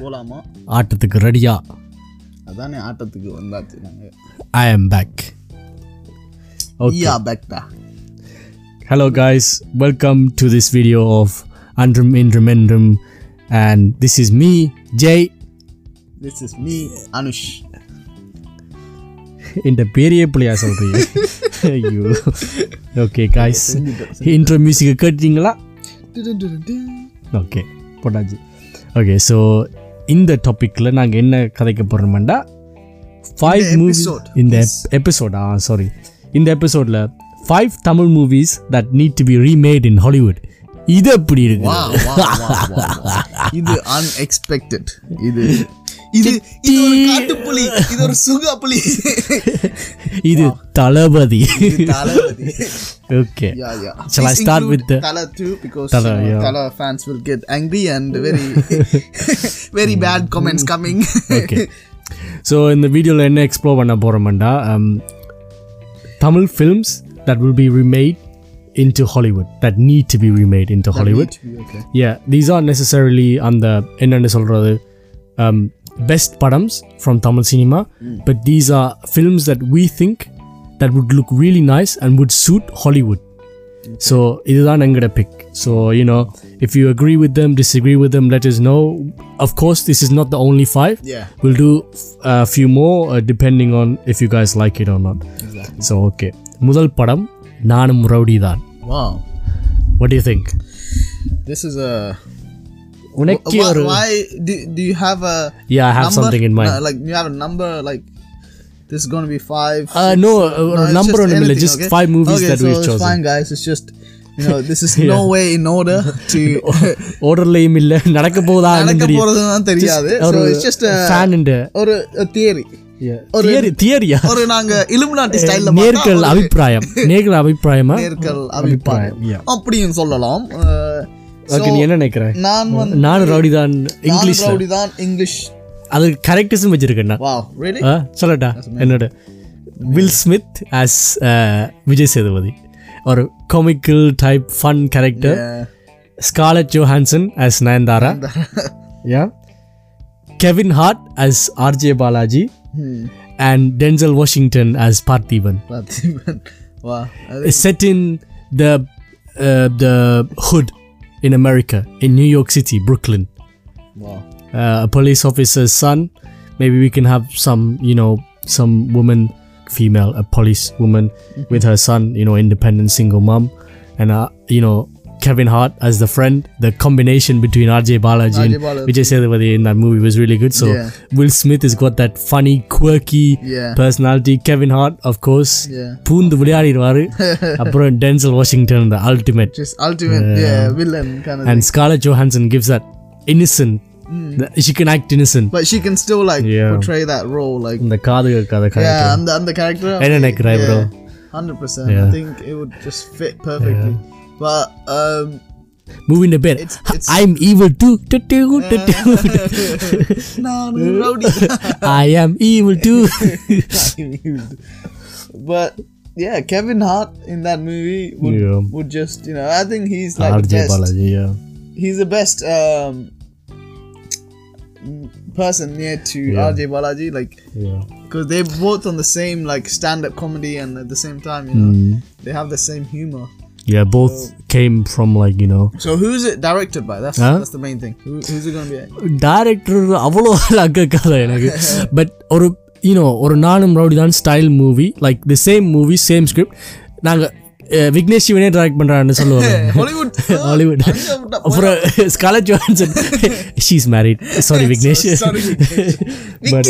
போகலாமா ஆட்டத்துக்கு ரெடியா அதானே ஆட்டத்துக்கு வந்தாச்சு நாங்கள் I am back okay பேக்டா hello guys welcome to this video of அன்றும் இன்றும் என்றும் and this is me Jai this is me Anush இந்த பெரிய பிள்ளையா சொல்கிறீங்க ஓகே காய்ஸ் இன்ட்ரோ மியூசிக்கை கேட்டீங்களா? ஓகே போட்டாச்சு. ஓகே ஸோ இந்த டாப்பிக்கில் நாங்கள் என்ன கதைக்க போகிறோம்டா ஃபைவ் மூவிஸ் இந்த எபிசோடா சாரி இந்த எபிசோடில் five Tamil movies that need to be remade in Hollywood இது எப்படி இருக்கு. இது அன்எக்ஸ்பெக்டட் இது இது இது ஒரு காட்டுப்புலி இது ஒரு சுகா புலி இது Thalapathy Thalapathy okay yeah yeah Shall I start with the- Tala too because Tala, you know, yeah. Tala fans will get angry and very very bad comments coming okay so இந்த வீடியோவில் என்ன எக்ஸ்ப்ளோர் பண்ண போகிறோம்டா Tamil films that will be remade into Hollywood that need to be remade into Hollywood okay yeah these aren't necessarily அந்த என்னென்னு சொல்கிறது um, best படம்ஸ் from Tamil cinema but these are films that we think that would look really nice and would suit Hollywood so இதுதான் எங்களோட big so you know if you agree with them disagree with them let us know of course this is not the only five yeah we'll do a few more uh, depending on if you guys like it or not exactly so okay முதல் படம் நானும் rowdy தான் wow what do you think this is a உனக்கே ஒரு why do, do you have a yeah I have number? something in mind No, like you have a number like this is going to be five uh, no uh, No, it's number on anything, just okay? five movies okay, that so we've it's chosen fine guys it's just you know this is no way in order to orderலையும் இல்ல நடக்க போதா நடக்க போறதுதான் தெரியாது so ஒரு it's just a fan இந்த ஒரு theory theory தியரியா ஒரு நாங்க இலுமினாட்டி ஸ்டைல்ல நேர்கள் அபிப்பிராயம் நேர்கள் அபிப்பிராயமா நேர்கள் அபிப்பிராயம் yeah. அப்படியும் சொல்லலாம் நீ என்ன நினைக்கிற நான் வந்து நான் ரவுடி தான் இங்கிலீஷ். ரவுடி தான் இங்கிலீஷ் அது really? ஆ சொல்லட்டா? என்னோட Will Smith as Vijay Sethupathi. ஒரு comical type fun character. Scarlett Johansson as Nayanthara yeah Kevin Hart as RJ Balaji. And Denzel Washington as Parthiban in the uh, the hood. In America in New York City, Brooklyn. Wow. Uh, a police officer's son. Maybe we can have some, you know, some woman, female, a police woman with her son, you know, independent single mom, and uh, you know, Kevin Hart as the friend. The combination between RJ Balaji and RJ Balaji. Vijay Sethupathi in that movie was really good. So Yeah. Will Smith has got that funny, quirky Yeah. personality. Kevin Hart, of course, Yeah. பூந்து விளையாடிடுவாரு அப்புறம் Denzel Washington the ultimate Just ultimate, yeah, villain kind of and Scarlett Johansson gives that innocent she can act innocent But she can still like Yeah. portray that role, like இந்த காது கதை yeah, character and the, and the character. என்ன நினைக்கிற bro Hundred percent. Yeah. I think it would just fit perfectly. Well, um, move the. It's, it's, I'm evil too. no, no, no. I am evil too. but yeah, Kevin Hart in that movie would yeah. would just you know I think he's like RJ the best. Balaji, yeah. He's the best um, person near to yeah. RJ Balaji, like because yeah. they're both on the same like stand up comedy and at the same time you know mm. they have the same humor. yeah both came from like you know So who's it directed by? That's Huh? that's the main thing. Who, who's it gonna be? Director அவ்வளோ அக்கக்காத எனக்கு but ஒரு you know ஒரு நானும் rowdy தான் style movie like the same movie same script நாங்கள் விக்னேஷ் சிவனே direct பண்ணுறான்னு சொல்லுவாங்க Hollywood. ஹாலிவுட் அப்புறம் ஸ்காலட் Johansson she's married sorry Vignesh Sorry, but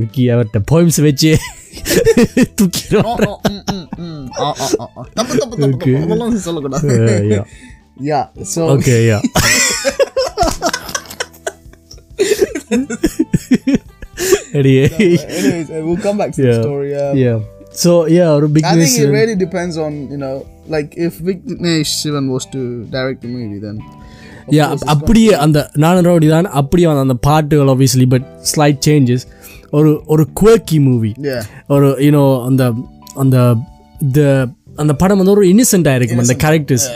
Vicky அவர்கிட்ட போயிம்ஸ் வச்சு தூக்கிடுவோம் Oh, oh, mm, mm, mm. Ah, ah, ah, ah. தப்பு, தப்பு, தப்பு, தப்பு. அதெல்லாம் சொல்லக்கூடாது. Yeah, so ஓகே யா அடியே anyways, uh, we'll come back to the Yeah. story. Yeah. yeah so yeah ஒரு I bigness think it really depends on you know, like if Vignesh Shivan was to direct the movie, then of yeah course it's அப்படியே அந்த நானும் rowdy தான் அப்படியே அந்த அந்த பாட்டுகள் obviously but slide changes ஒரு ஒரு குவர்க்கி மூவி gonna- yeah, ஒரு யூனோ அந்த அந்த the அந்த படம் வந்து ஒரு இன்னசென்ட்டாக இருக்கும் அந்த கேரக்டர்ஸ்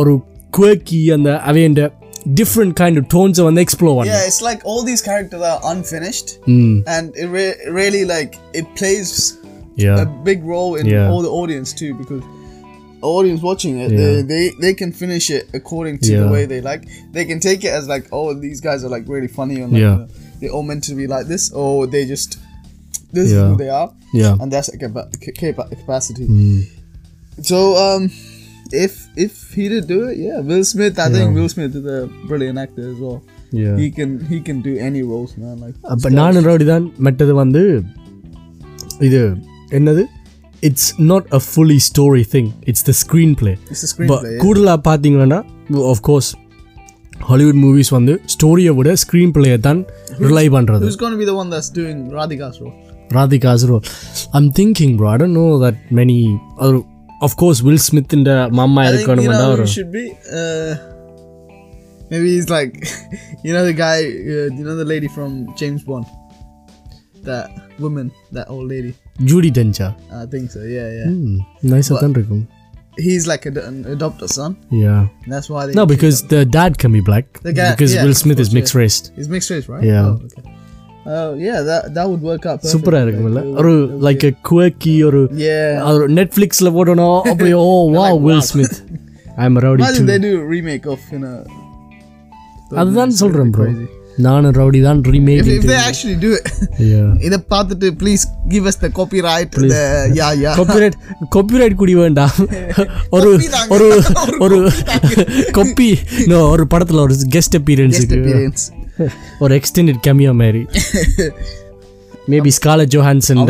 ஒரு குவர்க்கி அந்த அவையண்ட different kind of tones வந்து எக்ஸ்ப்ளோர் பண்ண Yeah, it's like all these characters are unfinished, Mm. and it re- really like it plays yeah a big role in Yeah. all the audience too because audience watching it they, they they can finish it according to Yeah. the way they like they can take it as like oh these guys are like really funny and like Yeah. uh, they're all meant to be like this or they just this is Yeah. who they are yeah and that's a capa- ca- capa- capacity Mm. so um if if he did do it yeah Will Smith I think Yeah. Will Smith is a brilliant actor as well yeah he can he can do any roles man like அப்போ நானும் rowdy தான் மற்றது வந்து இது என்னது it's not a fully story thing it's the screen play it's a screenplay yeah. கூடுதலாக பார்த்தீங்கன்னா of course Hollywood movies வந்து ஸ்டோரியை விட ஸ்க்ரீன் பிளேயை தான் ரிலை பண்ணுறது who's going to be the one that's doing Radhika's role Radhika's role I'm thinking bro I don't know that many ஒரு of course will ஸ்மித்தின் மாமா I think you இருக்கணும்னா know who ஒரு it should be. Uh, maybe he's like, you know, the guy, uh, you know, the lady from James Bond. That woman, that old lady. Judi டென்ச்சா I think so. Yeah, yeah. நைஸாக தான் இருக்கும் He's like a, an adopted son. Yeah. That's why they. No, because the dad can be black. The guy- because yeah, Will of Smith is course, mixed race. he's mixed race, right? Yeah. Oh, okay. Oh yeah, that that would work out. perfectly. சூப்பரா இருக்கும்ல Like, it ஒரு would- it would like குவக்கி ஒரு be- Yeah. ஒரு நெட்ஃபிளிக்ஸ்ல போடணும் அப்படியே ஓ வா will Smith I am rowdy Imagine they do a remake of you know. அதுதான் சொல்றேன் ப்ரோ Crazy. நானும் ரவுடி தான் remake If, they actually do it, இதை பார்த்துட்டு please give us the copyright the yeah yeah. Copyright copyright குடி வேண்டாம். ஒரு. ஒரு ஒரு கொப்பி நோ ஒரு படத்துல ஒரு கெஸ்ட் appearance ஒரு எக்ஸ்டெண்டட் கமியா மாதிரி. Maybe Scarlett Johansson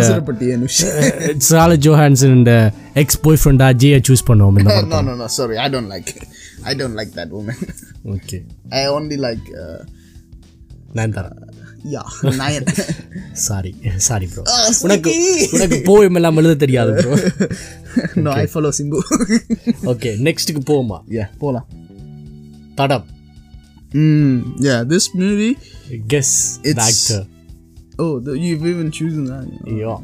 Scarlett Johansson ex boy ஃப்ரெண்டா ஜியை சூஸ் பண்ணுவோம் இந்த no no no sorry. I don't like I don't like that woman. Okay I only like uh, நான் தரேன் yeah Nayan sorry sorry bro Ah, உனக்கு sneaky. உனக்கு poem எல்லாம் எழுத தெரியாது bro no I follow Simbu okay நெக்ஸ்ட்டுக்கு போமா yeah போலாம் தடம் mm, yeah this movie guess It's- actor oh the, you've even chosen that yeah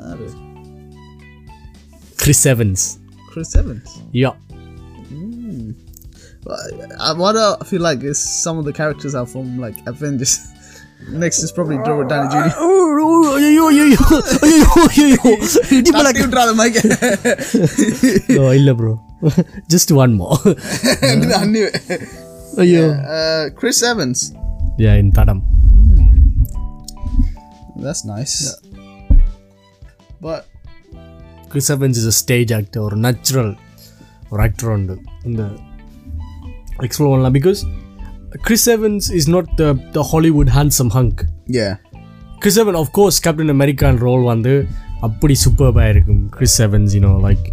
Ah, Chris Evans Chris Evans yeah I what I feel like is some of the characters are from like Avengers. Next is probably Robert Downey Jr. no, I bro. Just one more. I knew it. Yeah, uh, Chris Evans. Yeah, in Tadam. Hmm. That's nice. Yeah. But Chris Evans is a stage actor or natural or actor on the, on the explore பண்ணலாம் because Chris Evans is not the the Hollywood handsome hunk yeah, Chris எவன் of course captain American role வந்து அப்படி சூப்பர்பாக இருக்கும் Chris Evans you know like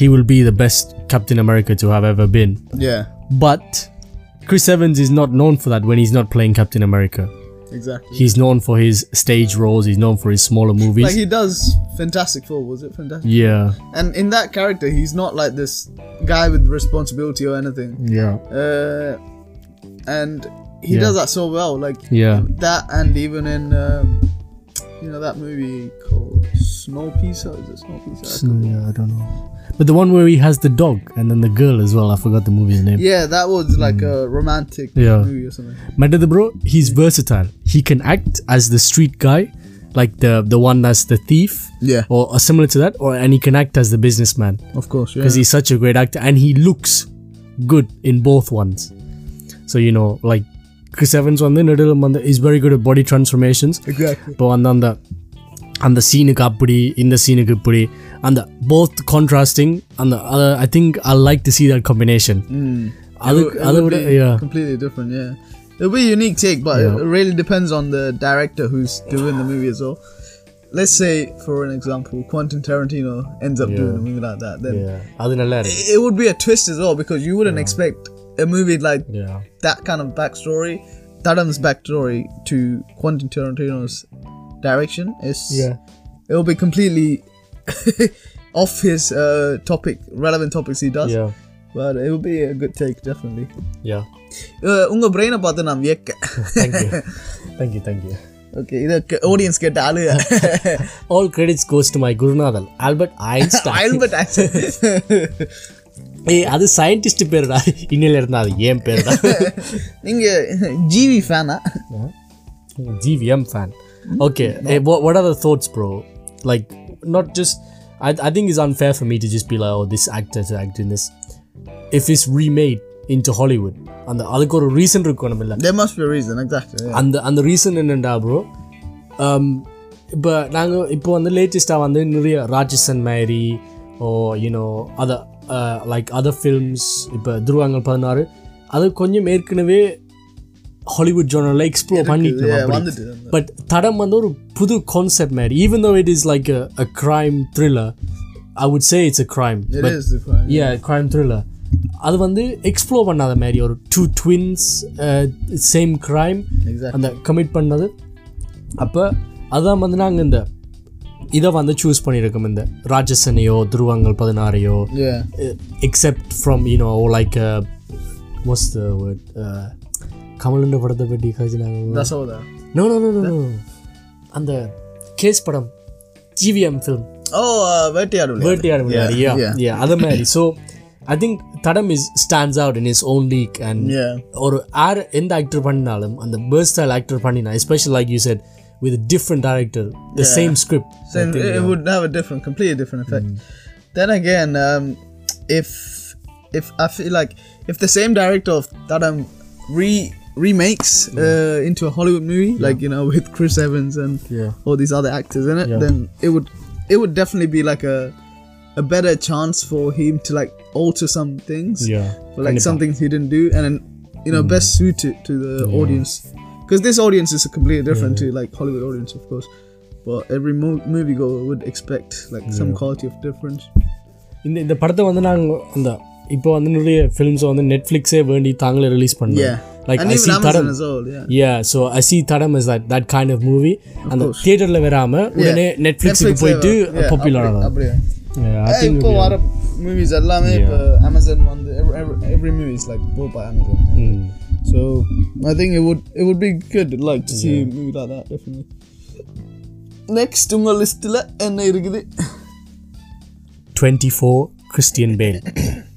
he will be the best captain America to have ever bin yeah, but Chris Evans is not known for that when he's not playing Captain America. exactly. He's known for his stage roles, he's known for his smaller movies. Like he does Fantastic Four, was it Fantastic? yeah. And in that character, he's not like this guy with responsibility or anything. Yeah. Uh, and he Yeah. does that so well. Like Yeah. that, and even in um, you know that movie called Snowpiercer. Is it Snowpiercer? So, yeah, I don't know. But the one where he has the dog and then the girl as well. I forgot the movie's name. Yeah, that was like hmm. a romantic yeah. movie or something. Manda the bro, he's versatile. He can act as the street guy, like the the one that's the thief. Yeah. Or, or similar to that, or and he can act as the businessman. Of course, yeah. Because he's such a great actor and he looks good in both ones. So you know, like Chris Evans on the is very good at body transformations. Exactly. But on the அந்த சீனுக்கு அப்படி இந்த சீனுக்கு இப்படி அந்த both contrasting அந்த I think I like to see that combination அது அதை விட completely different yeah it'll be a unique take but yeah. it really depends on the director who's doing the movie as well let's say for an example Quentin Tarantino ends up yeah. doing a movie like that then yeah. it, it would be a twist as well because you wouldn't yeah. expect a movie like yeah. that kind of backstory Tadam's backstory to Quentin Tarantino's direction is yeah it will be completely off his uh, topic, relevant topics he does. yeah But it will be a good take, definitely. yeah Uh, உங்க பிரெயினை பார்த்து நான் வியக்க thank you thank you thank you okay இதை audience கேட்ட ஆளு all credits goes to my குருநாதன் Albert Einstein Albert ஏய் அது சயின்டிஸ்ட் பேருடா இன்னில இருந்தா அது ஏன் பேருடா நீங்க ஜிவி ஃபேனா GVM fan. Okay, eh, what, what are the thoughts, bro? Like, not just. I, I think it's unfair for me to just be like, oh, this actor is acting this. If it's remade into Hollywood, அந்த அதுக்கு ஒரு reason இருக்கும் நம்ம இல்லை there must be a reason exactly yeah. அந்த அந்த reason என்னண்டா bro இப்போ நாங்கள் இப்போ வந்து லேட்டஸ்ட்டாக வந்து நிறைய ராட்சசன் மாதிரி oh you know other like other films இப்போ துருவாங்கல் பதினாறு அது கொஞ்சம் ஏற்கனவே ஹாலிவுட் ஜோனரில் எக்ஸ்ப்ளோர் பண்ணிட்டு பட் தடம் வந்து ஒரு புது கான்செப்ட் மாதிரி even though it is like a crime thriller I would say it's a crime yeah crime thriller. அது வந்து எக்ஸ்ப்ளோர் பண்ணாத மாதிரி ஒரு டூ ட்வின்ஸ் சேம் கிரைம் அந்த கமிட் பண்ணது. அப்போ அதான் வந்து நாங்கள் இந்த இதை வந்து சூஸ் பண்ணியிருக்கோம் இந்த ராட்சசனையோ Dhuruvangal பதினாறையோ except from you know like was the word கமலுண்ட படத்தை பற்றி காய்ச்சினாங்க நோ நோ நோ நோ அந்த கேஸ் படம் ஜிவிஎம் ஃபிலிம் ஓ வேட்டையாடும் வேட்டையாடும் யா யா அது மாதிரி. So I think Thadam is stands out in is own league and ஒரு ஆர் எந்த ஆக்டர் பண்ணினாலும் அந்த பேர்ட் ஸ்டைல் ஆக்டர் பண்ணினா special like you said with different director the same script it would have a different completely different effect then again if if I feel like if the same director of Thadam re remakes uh, into a Hollywood movie, like you know with Chris Evans and Yeah. all these other actors in it, Yeah. then it would it would definitely be like a a better chance for him to like alter some things, yeah or like some things he didn't do, and then you know best suited to the audience. Because this audience is completely different to like Hollywood audience, of course. But every mo- moviegoer would expect like some quality of difference. இந்த இந்த படத்தை வந்து நாங்கள் அந்த இப்போ வந்து நிறைய ஃபிலிம்ஸை வந்து நெட்ஃப்ளிக்ஸே வேண்டி தாங்களே ரிலீஸ் பண்ணோம் like I see Amazon as well, yeah. So I see Tadam as that that kind of movie. And the theater leverama, yeah. Netflix is going to be popular. Abri. Yeah, I yeah, think we'll are movies allame, yeah. Amazon on the, every, every, every movie is like bought by Amazon. Hmm. So I think it would it would be good like to see a movie like that, definitely. Next on list 24 Christian Bale.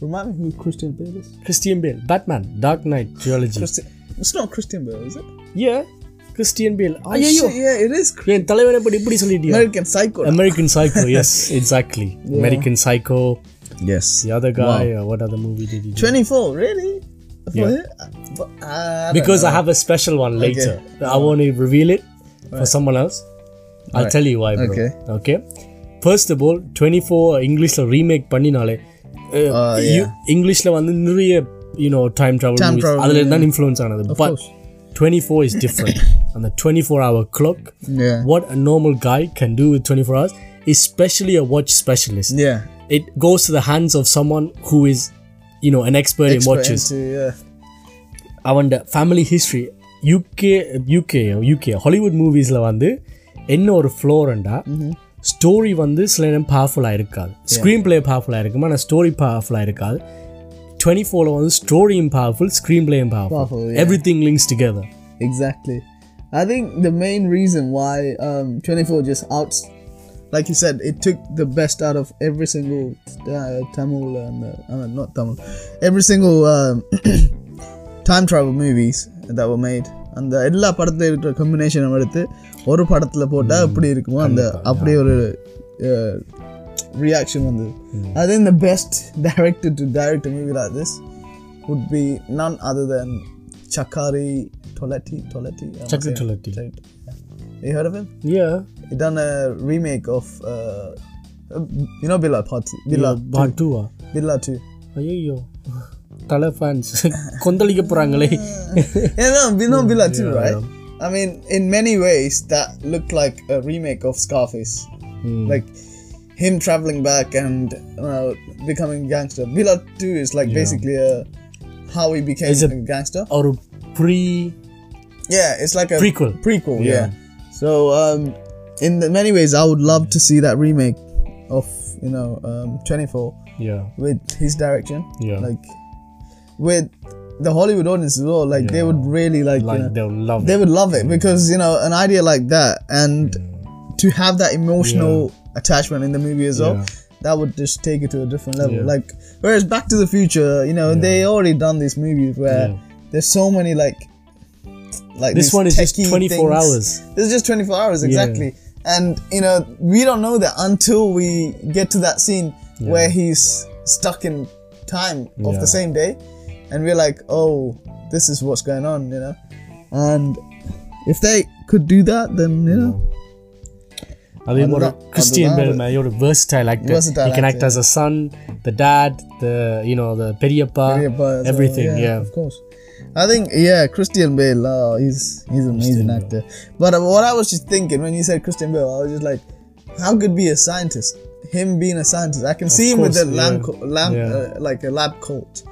Remind me who Christian Bale is. Christian பேல் Batman dark night geology Christian, it's not Christian Bale, is it? A Christian Bale Oh, ஐயோ shit, yeah, it is என் தலைவனை படி இப்படி சொல்லிட்டியா American Psycho. American Psycho yes exactly American psycho yes. the other guy uh, what other movie did he do 24, really? For Yeah. him? But, uh, because I have a special one later I want to reveal it for someone else I'll tell you why bro Okay. okay first of all 24 இங்கிலீஷ்ல remake பண்ணினாலே Uh, இங்கிலீஷ்ல வந்து நிறைய you know time travel Time movies travel, அதுல தான் influence ஆனது but course. 24 is different and the 24 hour clock Yeah. what a normal guy can do with 24 hours especially a watch specialist Yeah. it goes to the hands of someone who is you know an expert, in Expert watches into, yeah. அவன் family history UK UK UK Hollywood மூவிஸில் வந்து என்ன ஒரு ஃப்ளோரண்டா story வந்து சில நேரம் பவர்ஃபுல்லாக இருக்காது ஸ்க்ரீன் பிளே பவர்ஃபுல்லாக இருக்கும் ஆனால் ஸ்டோரி பவர்ஃபுல்லாக இருக்காது டுவெண்ட்டி ஃபோரில் வந்து ஸ்டோரியும் powerful screen பிளேயும் Powerful, powerful yeah. Every thing links together Exactly. I think the main reason why um, 24 just outs, like you said, it took the best out of every single uh, Tamil and uh, uh, not Tamil, every single um, time travel movies that were made. அந்த எல்லா படத்தில் இருக்கிற கம்பினேஷனை எடுத்து ஒரு படத்தில் போட்டால் எப்படி இருக்குமோ அந்த அப்படியே ஒரு ரியாக்ஷன் வந்தது அது இந்த best director to director movie like this would be none other than Chakari Toletti. Toletti. Chakari Toletti. Right. You heard of him? Yeah. He done a remake of, uh, you know, Billa Part Billa yeah, Part Two. Billa Two. Ayyo. Thala fans கொந்தளிக்க போகிறாங்களே வினோ பில் அச்சு I mean, in many ways, that looked like a remake of Scarface. Hmm. Like, him traveling back and uh, becoming gangster. Billa 2 is like basically a, how he became a, gangster. Or pre. Yeah, it's like a prequel. Prequel, yeah. So, um, in many ways, I would love to see that remake of, you know, um, 24. Yeah. With his direction. Yeah. Like, with the Hollywood audience as well. Like yeah. they would really like, like you know, they'll love they it. would love it mm. because you know an idea like that and to have that emotional yeah. attachment in the movie as well. Yeah. That would just take it to a different level. Like, whereas Back to the Future, you know, they already done these movies where there's so many like, like this one is just 24 things. hours. This is just 24 hours exactly, and you know we don't know that until we get to that scene where he's stuck in time of the same day and we're like, oh, this is what's going on, you know. And if they could do that, then you know. I mean, what a Christian Bale, You're a versatile actor. Versatile you can actor. act as a son, the dad, the you know the periapa, everything. Well, yeah, yeah, of course. I think yeah, Christian Bale. Oh, he's he's an amazing Christian actor. Bale. But uh, what I was just thinking when you said Christian Bale, I was just like, how could be a scientist? Him being a scientist, I can of see him with a yeah. lamp, yeah. uh, like a lab coat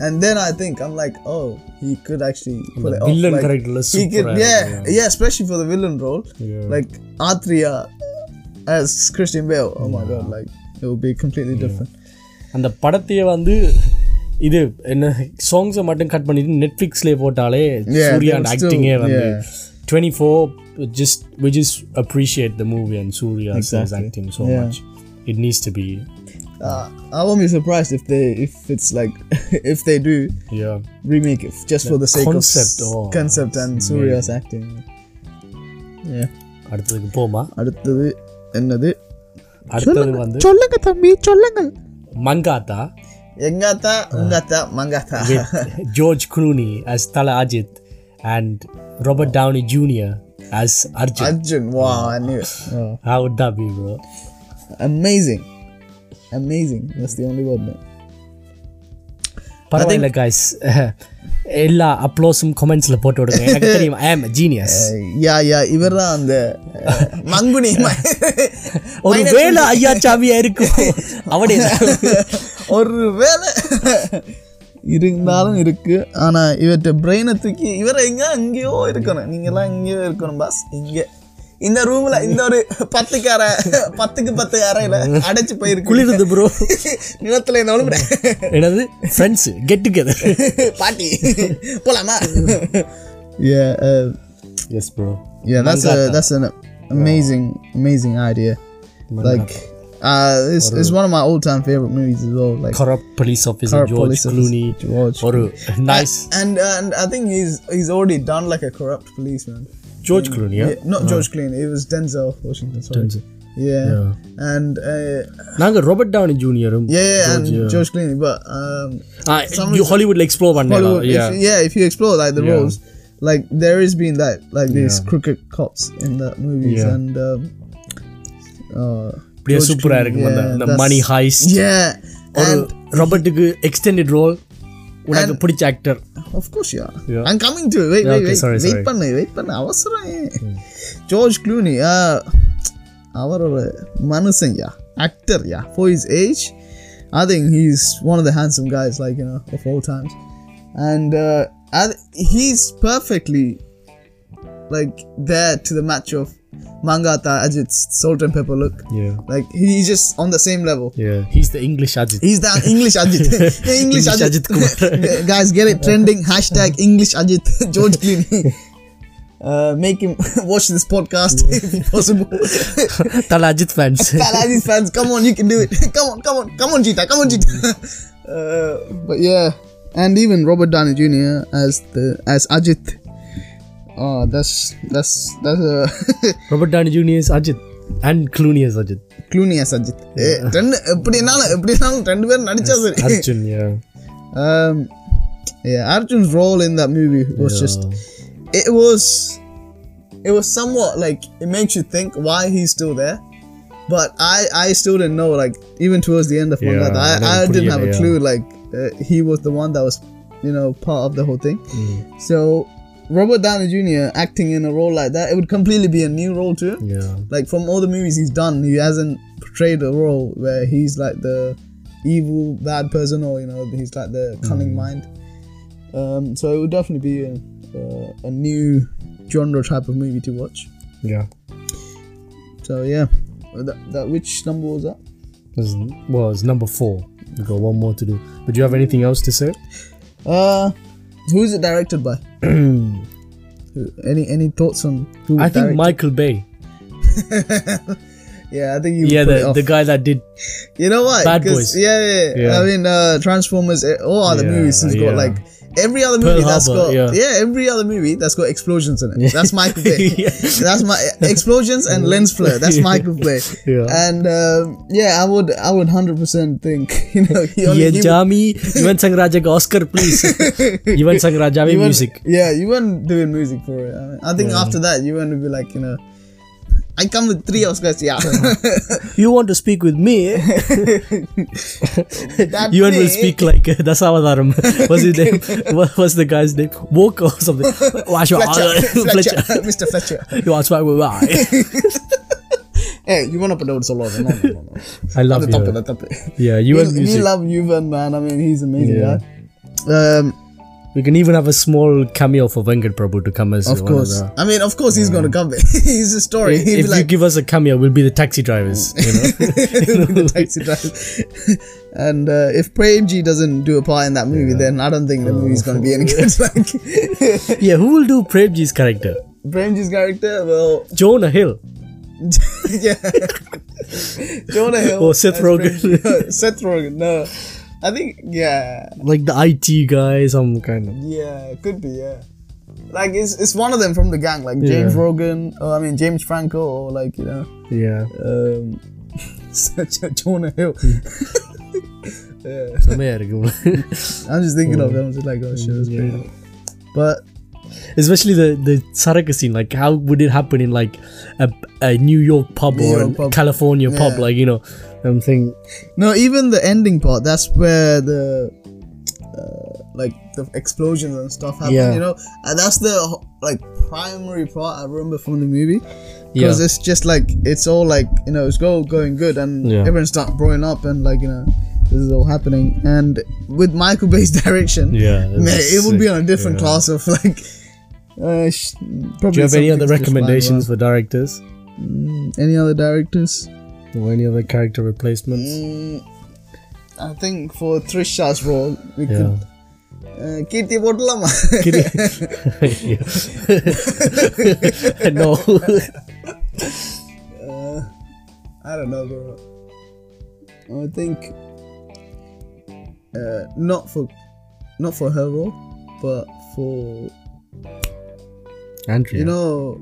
And then I think I'm like, oh, he could actually pull it off. villain Like, character is he could, super, yeah, yeah. yeah, especially for the villain role, Yeah. like Atria as Christian Bale. Oh my god, like it would be completely different. அந்த படத்தையே வந்து இது என்ன சாங்ஸை மட்டும் cut பண்ணிட்டு நெட்ஃப்ளிக்ஸ்லேயே போட்டாலே Yeah, Surya they and would ஆக்டிங்கே still- வந்து yeah. Twenty four just we just appreciate the movie and Surya Exactly. Acting so Yeah. Much it needs to be Uh, I won't be surprised if they if it's like if they do yeah remake it just for the sake concept, of oh, concept and Surya's acting. Yeah. அடுத்ததுக்கு போமா அடுத்தது என்னது அடுத்தது வந்து சொல்லுங்க தம்பி சொல்லுங்க மங்காத்தா எங்காத்தா உங்காத்தா Mankatha George Clooney as Tala Ajit and Robert Downey Jr. as Arjun. Arjun wow I knew it oh, How would that be, bro? amazing Amazing. That's the only word man. பரவாயில்ல guys. எல்லா அப்ளோஸும் கமெண்ட்ஸ்ல போட்டு விடுங்க. எனக்கு தெரியும் ஐ ஆம் ஜீனியஸ் யா யா இவர் தான் அந்த மங்குனி. ஒரு வேலை ஐயா சாமியா இருக்கும் அவனே ஒரு வேலை இருந்தாலும் இருக்கு. ஆனா இவர்கிட்ட பிரெயினை தூக்கி இவரை எங்க எங்கேயோ இருக்கணும். நீங்க எல்லாம் எங்கேயோ இருக்கணும் பாஸ் இங்க. இந்த ரூம்ல இந்த ஒரு பத்துக்கு அறை பத்துக்கு பத்து அறையில அடைச்சு போயிருக்கு. குளிருது ப்ரோ நிலத்துல இருந்தாலும் என்னது? ஃப்ரெண்ட்ஸ் கெட் டுகெதர் பாட்டி போலாமா? Yeah uh, yes bro yeah that's a that's an amazing amazing idea. Like uh it's, it's one of my all-time favorite movies as well like corrupt police officer Corrupt George police officer Clooney George ஒரு nice and and I think he's he's already done like a corrupt policeman. George Clooney yeah? Yeah, not George Clooney. It was Denzel Washington. Sorry. Denzel. Yeah. Yeah. And uh, நாங்க Robert Downey ஜூனியரும் yeah, yeah, and George Clooney. But um, you ஹாலிவுட்ல explore பண்ணலாம் Hollywood, yeah if, yeah, if you explore like the Yeah. roles, like there has been that like these Yeah. crooked cops in the movies, Yeah. and um, uh, அப்படியே George சூப்பரா Clooney, இருக்கும் அந்த yeah, அந்த that's- money heist Yeah. ஒரு And ராபர்ட்டுக்கு extended role உனக்கு பிடிச்ச actor Of course, yeah. Yeah. I'm coming to it. Wait, Yeah, wait, okay, wait. sorry, wait sorry. பண்ணு wait பண்ணு அவசரம் ஏன் ஜார்ஜ் க்ளூனி அவர் ஒரு மனுஷன் yeah actor yeah for his age I think he's one of the handsome guys like you know of all times and uh, I, he's perfectly like there to the match of manga Ajit's salt and pepper look. Yeah. Like he's just on the same level. Yeah. He's the English Ajit. He's the English Ajit. English, English Ajit. Ajit Guys, get it trending. Hashtag English Ajit. George Clooney. Uh, make him watch this podcast if possible. Talajit fans. Talajit fans, come on, you can do it. come on, come on, come on, Jita, come on, Jita. Uh, but yeah, and even Robert Downey Jr. as the as Ajit Oh, that's that's that's uh, Robert Danny junior Ajith and Cluny as Ajith Clooney as Ajit. Eh, ரெண்டு எப்படினாலும் எப்படினாலும் ரெண்டு பேரும் நடிச்சா சரி Arjun yeah Um, yeah, Arjun's role in that movie was just it was it was somewhat like it makes you think why he's still there. But I I still didn't know like even towards the end of Yeah, Mangata, I, I I don't didn't have a yeah. clue like uh, he was the one that was you know part of the whole thing. Mm. So Robert Downey Jr. acting in a role like that, it would completely be a new role to him yeah like from all the movies he's done, he hasn't portrayed a role where he's like the evil bad person or you know he's like the cunning mind. Um, so it would definitely be a, uh, a new genre type of movie to watch. yeah So yeah, that, that which number was that? was was number four we got one more to do but do you have anything else to say Uh, who is it directed by? Any any thoughts on who? I think Michael Bay Yeah, I think you. Yeah, it the, the guy that did. You know what? Bad Boys. Yeah, yeah, yeah. I mean, uh, Transformers. eh, All other Yeah, movies has yeah. got like every other Pearl movie that's Harbor, got yeah. every other movie that's got explosions in it. That's Michael Bay. Yeah. That's my explosions and lens flare. That's Michael Bay. Yeah. And um, yeah, I would, I would hundred percent think you know he only Yeah, he would- Jami, Yuvan Shankar Raja Oscar, please. Yuvan Shankar Raja music. Yeah, you weren't doing music for it. I, mean, I think after that, you want to be like, you know, I come with three Oscars. Yeah, You want to speak with me? you will me. speak like uh, Dasavadaram. What's his name? What was the guy's name? Woke or something. Fletcher, Fletcher. Mr. Fletcher. You want to speak with me? Hey, you want to put out solo? No, no, no, no. I love Top it, you. top it. Yeah, We, Yuvan we music. love Yuvan, man. I mean, he's amazing Yeah. guy. We can even have a small cameo for Venkat Prabhu to come as of course. the- I mean, of course, he's gonna come. he's a story. He'd if be like you give us a cameo, we'll be the taxi drivers. You know? the taxi driver. and uh, if Premji doesn't do a part in that movie, then I don't think the movie's gonna be any good. like yeah, who will do Premji's character? Premji's character, well, Jonah Hill. yeah. Jonah Hill. Or Seth Rogen. Premji. Seth Rogen. No, I think yeah. Like the IT guy, some kind of. Yeah, could be yeah. Like it's, it's one of them from the gang, like James yeah. Rogan, or I mean James Franco, or like you know. Yeah. Um, Jonah Hill. Hmm. yeah. I'm just thinking of them. Just like, oh shit, that's yeah. Crazy. But especially the the Saraka scene. Like, how would it happen in like a, a New York pub New or York a pub. California yeah. pub? Like, you know, I'm thinking. no, even the ending part. That's where the uh, like the explosions and stuff happen. Yeah. You know, and that's the like primary part I remember from the movie. Yeah. because it's just like it's all like you know it's go going good and Yeah. everyone start growing up and like you know this is all happening and with Michael Bay's direction Yeah. man it would be on a different Yeah. class of like uh, sh- probably Do you have any other recommendations for directors? around. any other directors Or any other character replacements? mm, I think for Trisha's role we Yeah. could uh, Kirti போடலாமா no. uh, I don't know, bro. I think uh, not for not for her role, but for Andrea. you know,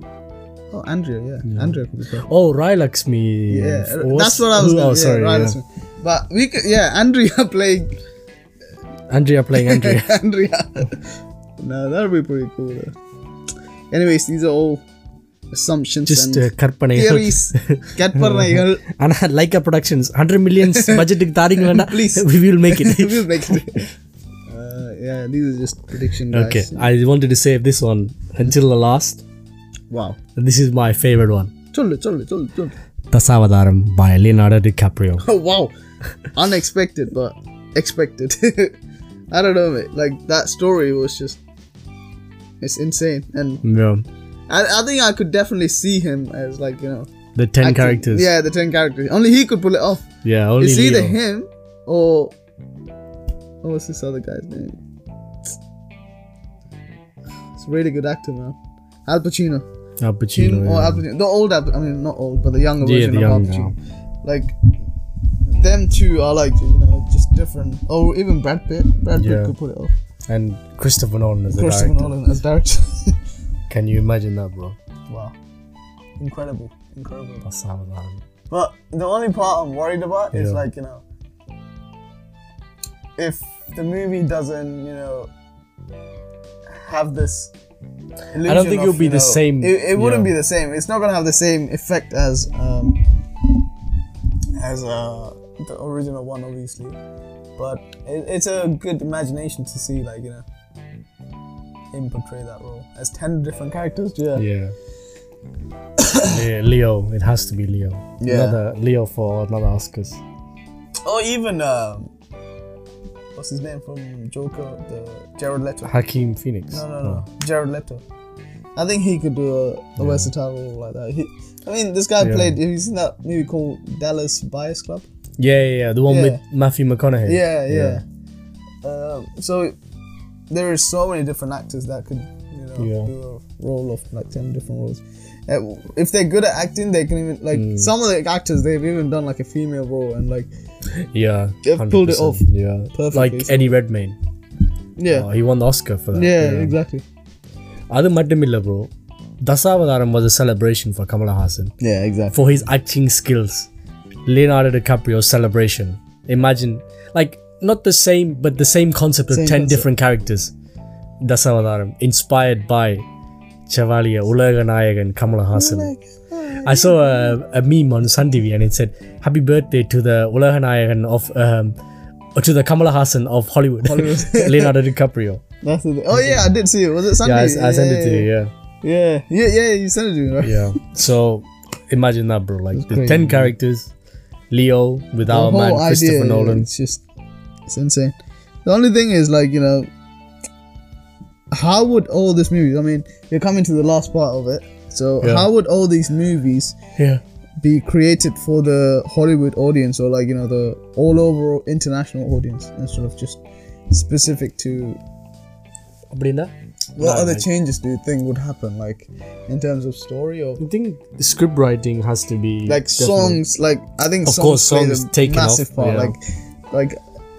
oh Andrea, yeah, Andrea could be perfect. oh, Rai Lakshmi. Yeah, What's- that's what I was. who- Gonna, oh, sorry. yeah, right, yeah. that's what- But we could, yeah, Andrea playing Andrea playing Andrea. Andrea. no, that would be pretty cool. Though. Anyways, these are all assumptions Just and uh, கற்பனைகள் theories. கற்பனைகள். ஆனா Lyca productions hundred millions பட்ஜெட்டுக்கு தாரீங்களா Please. we will make it we'll make it. Uh, yeah, these are just prediction guys. okay i wanted to save this one until the last Wow. This is my favorite one. Chollu, chollu, chollu, chollu. Tasavadaram by Leonardo DiCaprio. Oh, wow. Unexpected, but expected. I don't know, mate. Like, that story was just. It's insane. And. Yeah. I, I think I could definitely see him as, like, you know. The 10 acting, characters. Yeah, the 10 characters. Only he could pull it off. Yeah, only It's Leo. either him or. What was this other guy's name? It's a really good actor, man. Al Pacino. Al Pacino, yeah. Al Pacino, the old Al, I mean not old, but the younger yeah, version the of Al Pacino. Now. Like them two are like you know just different. Or even Brad Pitt. Brad Pitt could pull it off. And Christopher Nolan as Christopher director. Nolan as director. Can you imagine that, bro? Wow, incredible, incredible. That's how that. But the only part I'm worried about yeah. is like you know, if the movie doesn't you know have this I don't think illusion it'll be you the same, It, it wouldn't yeah. be the same. It's not gonna have the same effect as um, as uh, the original one, obviously. But it, it's a good imagination to see, like you know, him portray that role as ten different characters. Yeah. yeah Yeah, leo it has to be leo Yeah. another leo for another oscars Or even um, what's his name from Joker, the Jared Leto. Joaquin Phoenix No, no, no, Jared Leto. I think he could do a, a versatile role like that. He, I mean, this guy Yeah. played. Have you seen that movie called Dallas Buyers Club? yeah yeah, yeah the one Yeah. with matthew mcconaughey Yeah, yeah. Um, so there are so many different actors that could, you know, Yeah. do a role of like ten different roles. Uh, if they're good at acting, they can even like Hmm. some of the actors they've even done like a female role and like yeah, they've 100%. pulled it off. Yeah. Like Eddie Redmayne. Yeah, oh, he won the Oscar for that. Yeah, exactly. Other Madamilla, bro. Dasavadaram was a celebration for Kamala Hassan. Yeah, exactly. For his acting skills, Leonardo DiCaprio's celebration. Imagine, like, not the same, but the same concept of ten different characters. Dasavadaram, inspired by Chevalier Ulaganayagan Kamala Hassan. I saw a, a meme on Sun TV and it said happy birthday to the Ulaganayagan of um, to the Kamala Hassan of Hollywood. Hollywood. Leonardo DiCaprio. That's the thing. Oh yeah, I did see it. Was it Sunday? Yeah, I, I sent it to you. Yeah. Yeah, yeah, yeah. You sent it to me, right? Yeah. So imagine that, bro. Like the crazy, ten man. characters, Leo with The our man Christopher idea, Nolan. It's just, it's insane. The only thing is, like, you know, how would all this movies? I mean, you're coming to the last part of it. So Yeah. how would all these movies Yeah. be created for the Hollywood audience, or like you know, the all over international audience, instead of just specific to? அப்படின்னா What No, other like- changes do you think would happen, like in terms of story or? I think the script writing has to be like definitely- songs like i think Of songs, course, play songs a taken massive off, part yeah. like like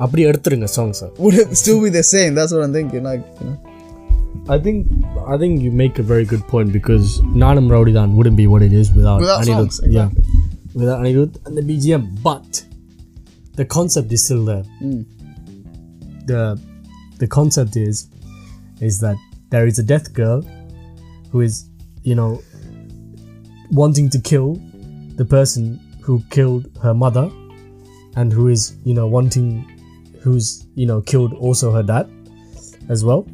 அப்படி எடுத்துருங்க songs would it still be the same that's what i'm thinking like you know I think I think you make a very good point because Nanam Rowdydan wouldn't be what it is without, Without Anirudh. songs, exactly. Yeah, without Anirudh and the BGM. But the concept is still there. Mm. The the concept is is that there is a death girl who is you know wanting to kill the person who killed her mother and who is you know wanting who's you know killed also her dad as well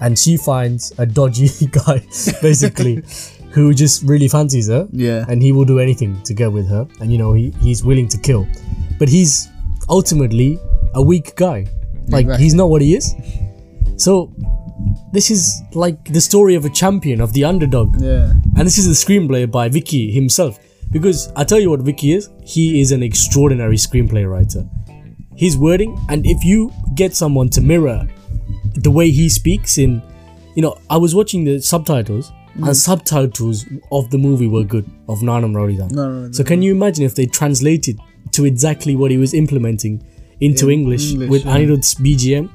and she finds a dodgy guy basically who just really fancies her. Yeah. And he will do anything to get with her. And you know he, he's willing to kill. But he's ultimately a weak guy. Like Exactly. he's not what he is. So this is like the story of a champion of the underdog. Yeah. And this is the screenplay by Vicky himself. Because I tell you what Vicky is, he is an extraordinary screenplay writer. His wording, and if you get someone to mirror the way he speaks in, you know, I was watching the subtitles, and mm. subtitles of the movie were good of Nanam Rowdydan. no no, no So can you imagine if they translated to exactly what he was implementing into English, English, with yeah. Anirudh's BGM?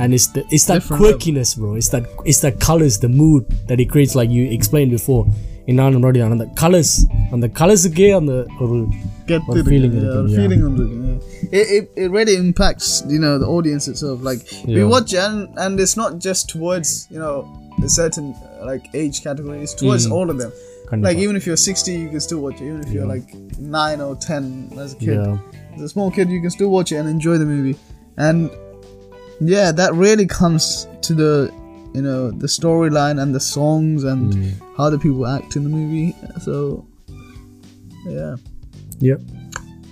And it's the it's that Different quirkiness, bro. It's that it's that colors, the mood that he creates, like you explained before in Nanam Rowdydan. And the colors, and the colors again, and the get Or to the feeling yeah, it, feeling it, yeah. it, really impacts you know the audience itself like we watch it and and it's not just towards you know a certain like age category it's towards Mm. all of them Kandipa. like even if you're 60 you can still watch it even if you're like 9 or 10 as a kid yeah, as a small kid, you can still watch it and enjoy the movie. And yeah, that really comes to the you know the storyline and the songs and Mm. how the people act in the movie. So yeah, Yep.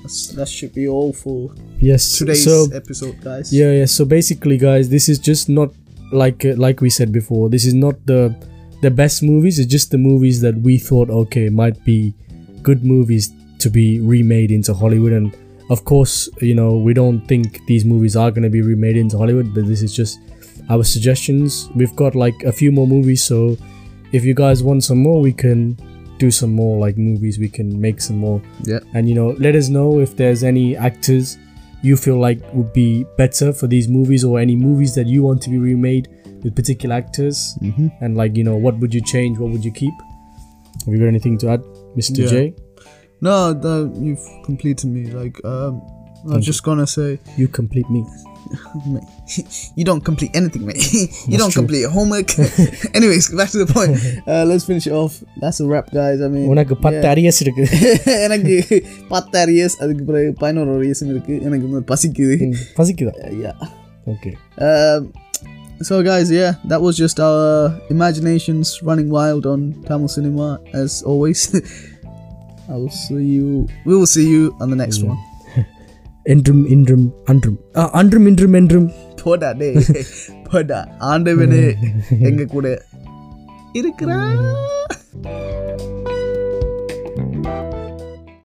that's, that should be all for yes. today's so episode, guys. yeah, yeah. So basically, guys, this is just not like uh, like we said before. This is not the the best movies. It's just the movies that we thought okay might be good movies to be remade into Hollywood. And of course, you know we don't think these movies are going to be remade into Hollywood, but this is just our suggestions. We've got like a few more movies, so if you guys want some more, we can do some more like movies. We can make some more Yeah. and you know let us know if there's any actors you feel like would be better for these movies or any movies that you want to be remade with particular actors Mhm. and like you know what would you change what would you keep have you got anything to add mr Yeah. j No, no, you've completed me. Like um, I was just gonna say, you complete me you don't complete anything, mate. you don't true. complete your homework. Anyways, back to the point. Uh, let's finish it off. That's a wrap, guys. I mean, உனக்கு பத்து yeah. Arrears இருக்கு எனக்கு பத்தாறு years அதுக்கு பிறகு பதினோரு இயர்ஸும் இருக்கு எனக்கு இன்னும் பசிக்குது பசிக்குதா yeah okay um, so guys yeah that was just our imaginations running wild on Tamil cinema as always I will see you we will see you on the next one என்றும் இன்றும் அன்றும். ஆ, அன்றும் இன்றும் என்றும். போடா டே போடா. ஆண்டவனே எங்க கூட இருக்கிறா?